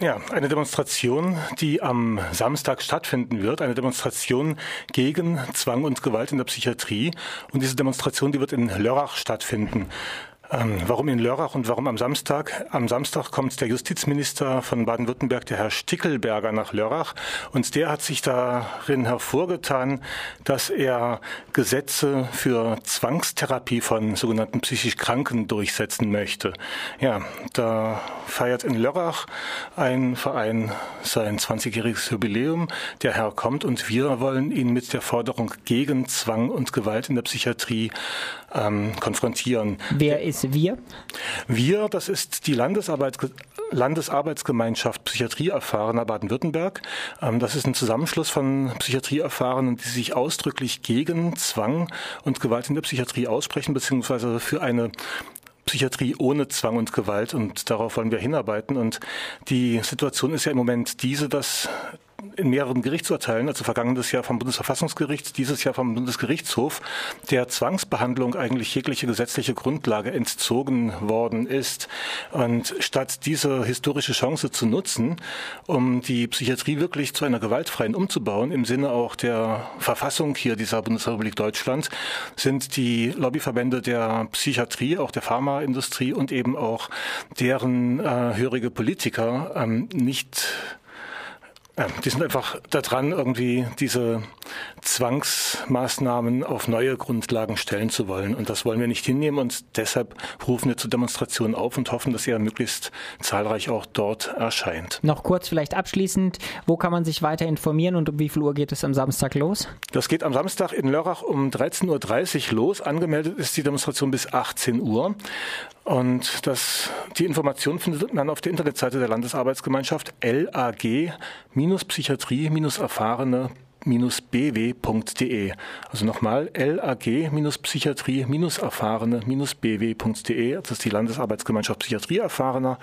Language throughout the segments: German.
Ja, eine Demonstration, die am Samstag stattfinden wird, eine Demonstration gegen Zwang und Gewalt in der Psychiatrie. Und diese Demonstration, die wird in Lörrach stattfinden. Ähm, warum in Lörrach und warum am Samstag? Am Samstag kommt der Justizminister von Baden-Württemberg, der Herr Stickelberger, nach Lörrach. Und der hat sich darin hervorgetan, dass er Gesetze für Zwangstherapie von sogenannten psychisch Kranken durchsetzen möchte. Ja, da feiert in Lörrach ein Verein sein 20-jähriges Jubiläum. Der Herr kommt und wir wollen ihn mit der Forderung gegen Zwang und Gewalt in der Psychiatrie ähm, konfrontieren. Wer ist ist wir? Wir, das ist die Landesarbeit, Landesarbeitsgemeinschaft Psychiatrieerfahrener Baden-Württemberg. Ähm, das ist ein Zusammenschluss von Psychiatrieerfahrenen, die sich ausdrücklich gegen Zwang und Gewalt in der Psychiatrie aussprechen, beziehungsweise für eine Psychiatrie ohne Zwang und Gewalt und darauf wollen wir hinarbeiten. Und die Situation ist ja im Moment diese, dass in mehreren Gerichtsurteilen, also vergangenes Jahr vom Bundesverfassungsgericht, dieses Jahr vom Bundesgerichtshof, der Zwangsbehandlung eigentlich jegliche gesetzliche Grundlage entzogen worden ist. Und statt diese historische Chance zu nutzen, um die Psychiatrie wirklich zu einer gewaltfreien umzubauen, im Sinne auch der Verfassung hier dieser Bundesrepublik Deutschland, sind die Lobbyverbände der Psychiatrie, auch der Pharmaindustrie und eben auch deren äh, hörige Politiker ähm, nicht ja, die sind einfach daran, irgendwie diese Zwangsmaßnahmen auf neue Grundlagen stellen zu wollen. Und das wollen wir nicht hinnehmen. Und deshalb rufen wir zur Demonstration auf und hoffen, dass ihr möglichst zahlreich auch dort erscheint. Noch kurz vielleicht abschließend, wo kann man sich weiter informieren und um wie viel Uhr geht es am Samstag los? Das geht am Samstag in Lörrach um 13.30 Uhr los. Angemeldet ist die Demonstration bis 18 Uhr. Und das, die Information findet man auf der Internetseite der Landesarbeitsgemeinschaft lag-psychiatrie-erfahrene bw.de. Also nochmal lag-psychiatrie-erfahrene-bw.de. Das ist die Landesarbeitsgemeinschaft Psychiatrie Erfahrener.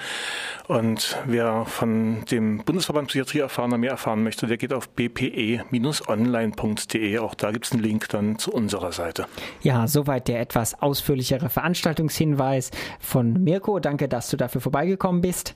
Und wer von dem Bundesverband Psychiatrie Erfahrener mehr erfahren möchte, der geht auf bpe-online.de. Auch da gibt es einen Link dann zu unserer Seite. Ja, soweit der etwas ausführlichere Veranstaltungshinweis von Mirko. Danke, dass du dafür vorbeigekommen bist.